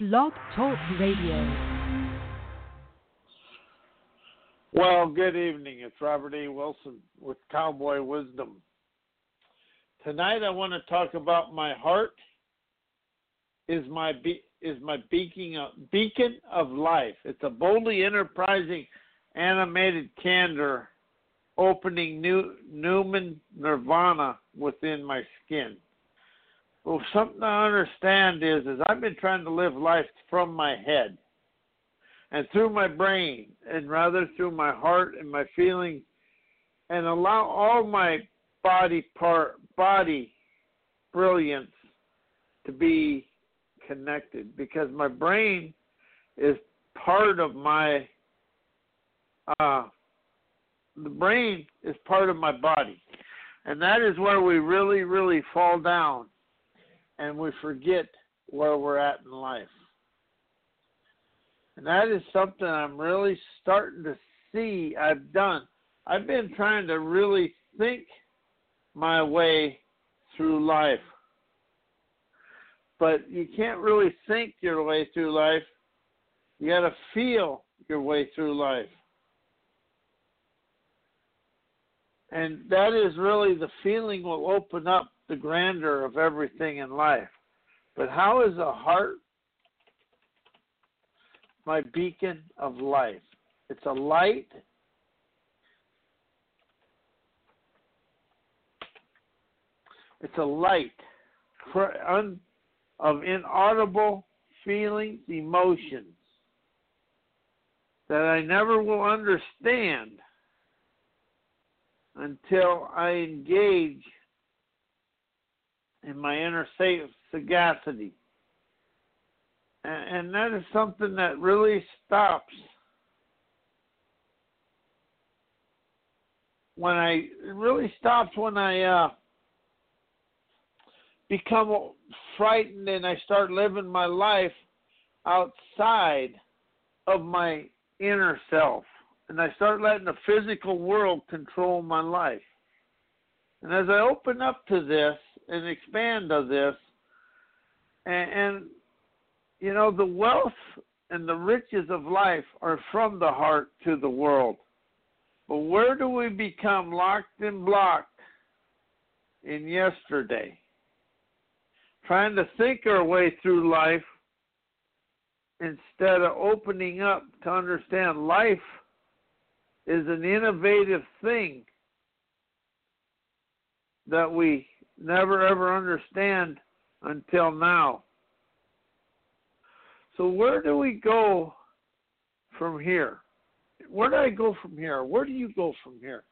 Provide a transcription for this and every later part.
Blog Talk Radio. Well, good evening. It's Robert A. Wilson with Cowboy Wisdom. Tonight, I want to talk about my heart is my be- is my beacon of, beacon of life. It's a boldly enterprising animated candor opening new numen Nirvana within my skin. Well, something I understand is, is I've been trying to live life from my head and through my brain, and rather through my heart and my feelings, and allow all my body part, body brilliance to be connected because my brain is part of my uh, the brain is part of my body. And that is where we really, really fall down and we forget where we're at in life. And that is something I'm really starting to see I've done. I've been trying to really think my way through life. But you can't really think your way through life. You got to feel your way through life. And that is really the feeling will open up the grandeur of everything in life. But how is a heart my beacon of life? It's a light. It's a light of inaudible feelings, emotions that I never will understand until I engage in my inner sagacity. And, that is something that really stops when I it really stops when I uh, become frightened and I start living my life outside of my inner self and I start letting the physical world control my life. And as I open up to this and expand of this, and, and you know, the wealth and the riches of life are from the heart to the world. But where do we become locked and blocked in yesterday? Trying to think our way through life instead of opening up to understand life is an innovative thing that we never ever understand until now. So, where do we go from here? Where do I go from here? Where do you go from here?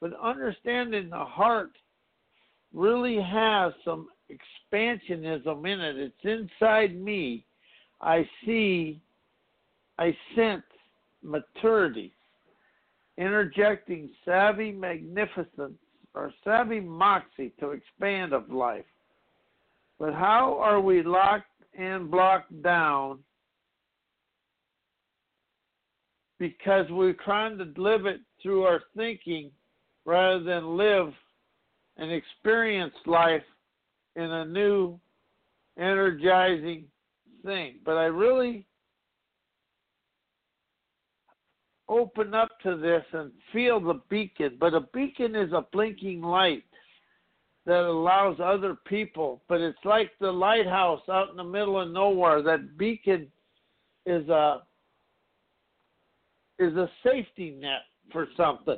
But understanding the heart really has some expansionism in it. It's inside me. I see, I sense maturity interjecting savvy magnificence or savvy moxie to expand of life. But how are we locked and blocked down because we're trying to live it through our thinking rather than live and experience life in a new, energizing thing? But I really open up to this and feel the beacon. But a beacon is a blinking light that allows other people. But it's like the lighthouse out in the middle of nowhere. That beacon is a is a safety net for something.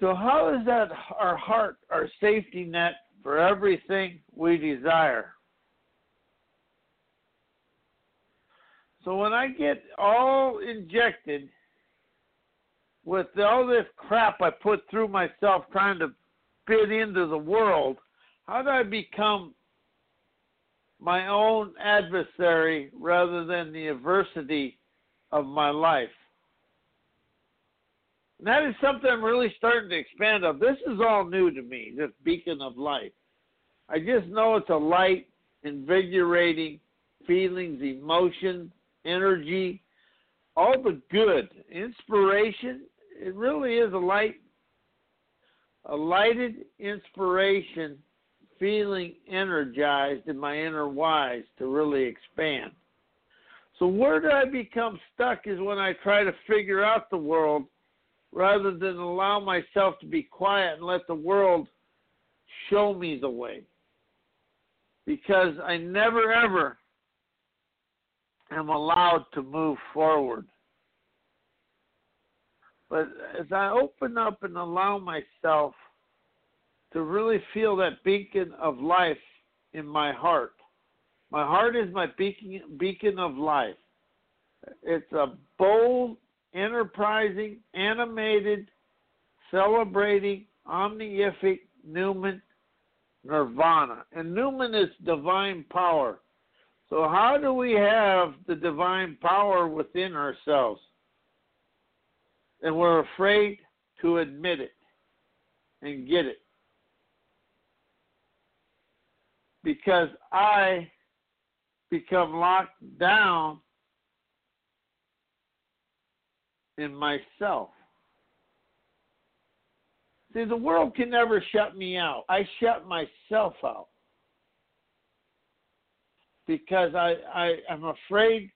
So how is that our heart, our safety net for everything we desire? So when I get all injected with all this crap I put through myself trying to fit into the world, how do I become my own adversary rather than the adversity of my life? And that is something I'm really starting to expand on. This is all new to me, this beacon of light. I just know it's a light, invigorating feelings, emotions, energy, all the good, inspiration. It really is a light, a lighted inspiration feeling energized in my inner wise to really expand. So, where do I become stuck is when I try to figure out the world rather than allow myself to be quiet and let the world show me the way. Because I never ever am allowed to move forward. But as I open up and allow myself to really feel that beacon of life in my heart, my heart is my beacon, beacon of life. It's a bold, enterprising, animated, celebrating, omnific numen Nirvana. And numen is divine power. So, how do we have the divine power within ourselves? And we're afraid to admit it and get it. Because I become locked down in myself. See, the world can never shut me out. I shut myself out because I, I am afraid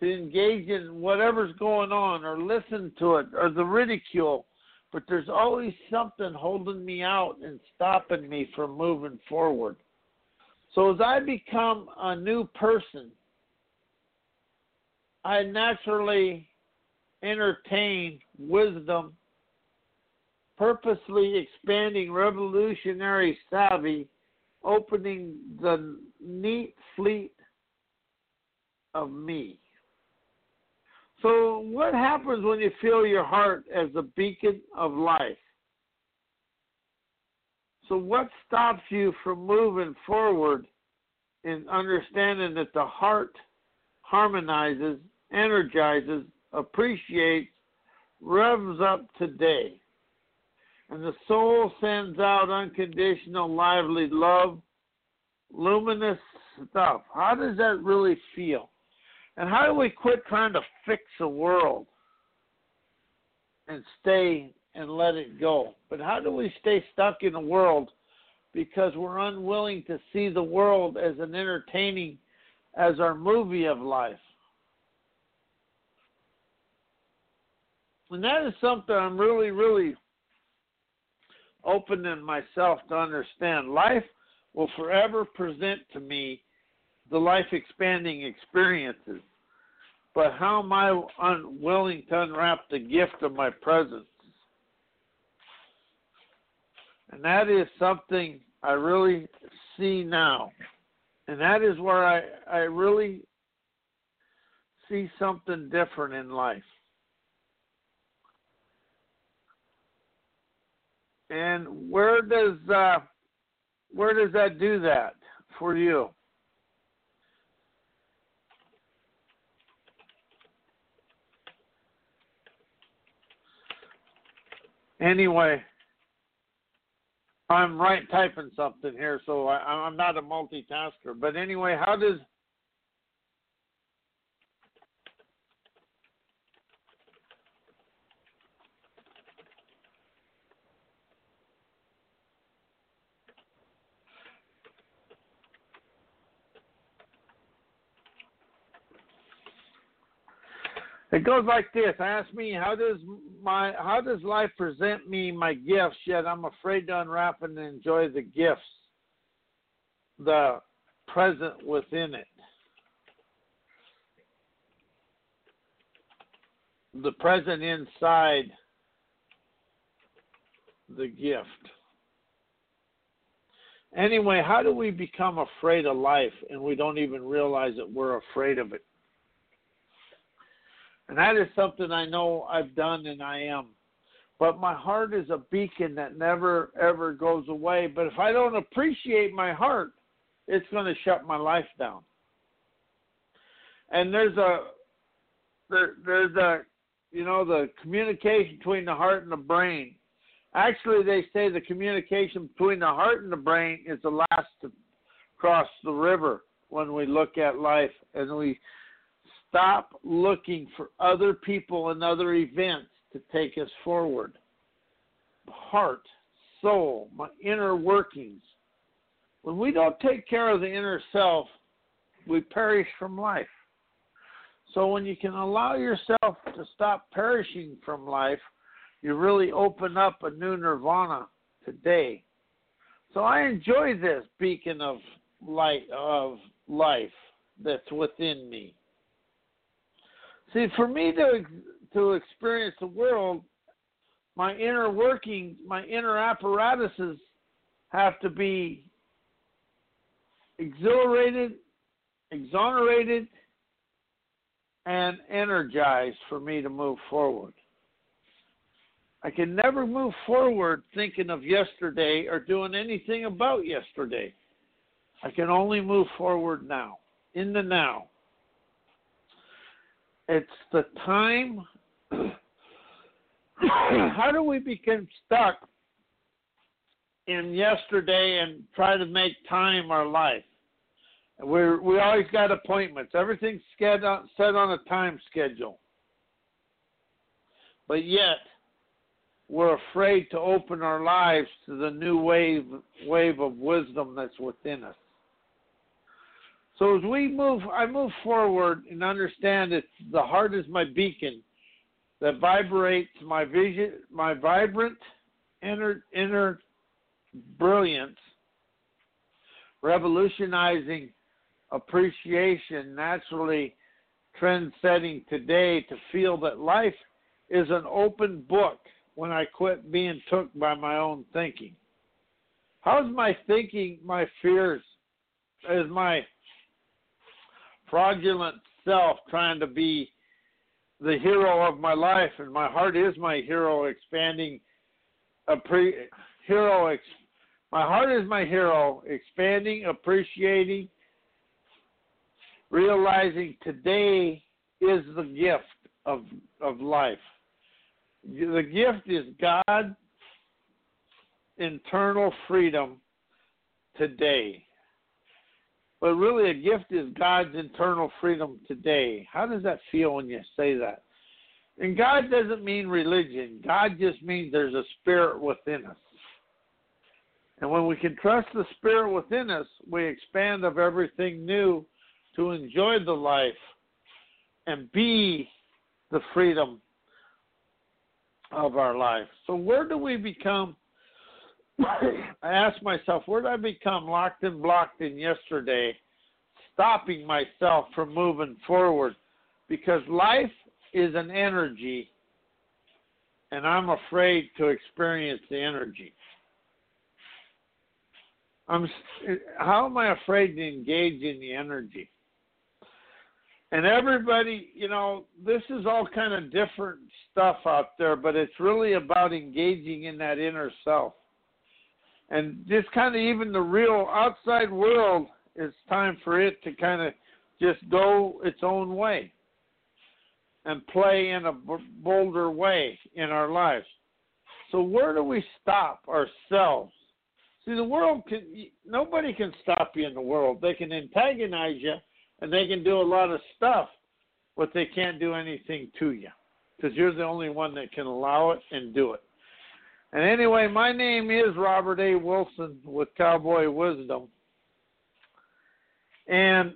to engage in whatever's going on or listen to it or the ridicule. But there's always something holding me out and stopping me from moving forward. So as I become a new person, I naturally entertain wisdom, purposely expanding revolutionary savvy, opening the neat fleet of me. So, what happens when you feel your heart as a beacon of life? So, what stops you from moving forward in understanding that the heart harmonizes, energizes, appreciates, revs up today. And the soul sends out unconditional, lively love, luminous stuff. How does that really feel? And how do we quit trying to fix the world and stay and let it go? But how do we stay stuck in the world because we're unwilling to see the world as an entertaining as our movie of life? And that is something I'm really, really opening myself to understand. Life will forever present to me the life expanding experiences. But how am I unwilling to unwrap the gift of my presence? And that is something I really see now. And that is where I, I really see something different in life. And where does uh, where does that do that for you? Anyway, I'm right typing something here, so I, I'm not a multitasker. But anyway, how does It goes like this. Ask me how does my how does life present me my gifts, yet I'm afraid to unwrap and enjoy the gifts, the present within it. The present inside the gift. Anyway, how do we become afraid of life and we don't even realize that we're afraid of it? And that is something I know I've done and I am. But my heart is a beacon that never, ever goes away. But if I don't appreciate my heart, it's going to shut my life down. And there's a, there, there's a, you know, the communication between the heart and the brain. Actually, they say the communication between the heart and the brain is the last to cross the river when we look at life and we stop looking for other people and other events to take us forward. Heart, soul, my inner workings. When we don't take care of the inner self, we perish from life. So when you can allow yourself to stop perishing from life, you really open up a new nirvana today. So I enjoy this beacon of light of life that's within me. See, for me to to experience the world, my inner working, my inner apparatuses have to be exhilarated, exonerated, and energized for me to move forward. I can never move forward thinking of yesterday or doing anything about yesterday. I can only move forward now, in the now. It's the time. How do we become stuck in yesterday and try to make time our life? We're we always got appointments. Everything's set on, set on a time schedule. But yet we're afraid to open our lives to the new wave wave of wisdom that's within us. So as we move, I move forward and understand that the heart is my beacon that vibrates my vision, my vibrant inner inner brilliance, revolutionizing appreciation, naturally trend setting today to feel that life is an open book when I quit being took by my own thinking. How's my thinking, my fears, is my fraudulent self trying to be the hero of my life, and my heart is my hero, expanding a pre hero. Ex, my heart is my hero, expanding, appreciating, realizing today is the gift of of life. The gift is God internal freedom today. But really, a gift is God's internal freedom today. How does that feel when you say that? And God doesn't mean religion, God just means there's a spirit within us. And when we can trust the spirit within us, we expand of everything new to enjoy the life and be the freedom of our life. So, where do we become? I ask myself, where did I become locked and blocked in yesterday, stopping myself from moving forward? Because life is an energy, and I'm afraid to experience the energy. I'm how am I afraid to engage in the energy? And everybody, you know, this is all kind of different stuff out there, but it's really about engaging in that inner self. And just kind of even the real outside world, it's time for it to kind of just go its own way and play in a bolder way in our lives. So where do we stop ourselves? See, the world can nobody can stop you in the world. They can antagonize you and they can do a lot of stuff, but they can't do anything to you because you're the only one that can allow it and do it. And anyway, my name is Robert A. Wilson with Cowboy Wisdom. And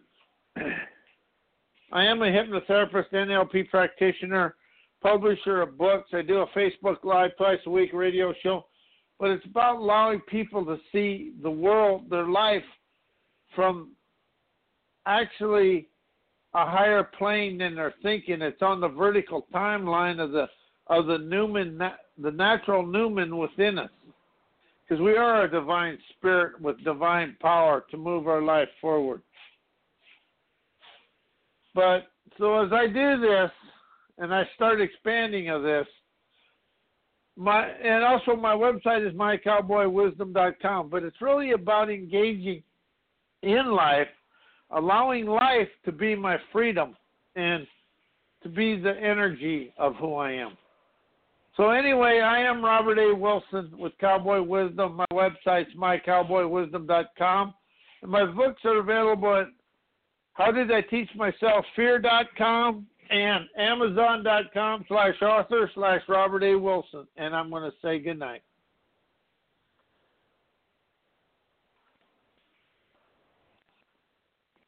I am a hypnotherapist, NLP practitioner, publisher of books. I do a Facebook Live twice a week radio show. But it's about allowing people to see the world, their life, from actually a higher plane than they're thinking. It's on the vertical timeline of the of the numen, the natural numen within us, because we are a divine spirit with divine power to move our life forward. But so as I do this, and I start expanding of this, my and also my website is mycowboywisdom.com. But it's really about engaging in life allowing life to be my freedom and to be the energy of who I am. So anyway, I am Robert A. Wilson with Cowboy Wisdom. My website's mycowboywisdom.com. And my books are available at How Did I Teach Myself Fear.com and Amazon.com slash author slash Robert A. Wilson. And I'm going to say goodnight.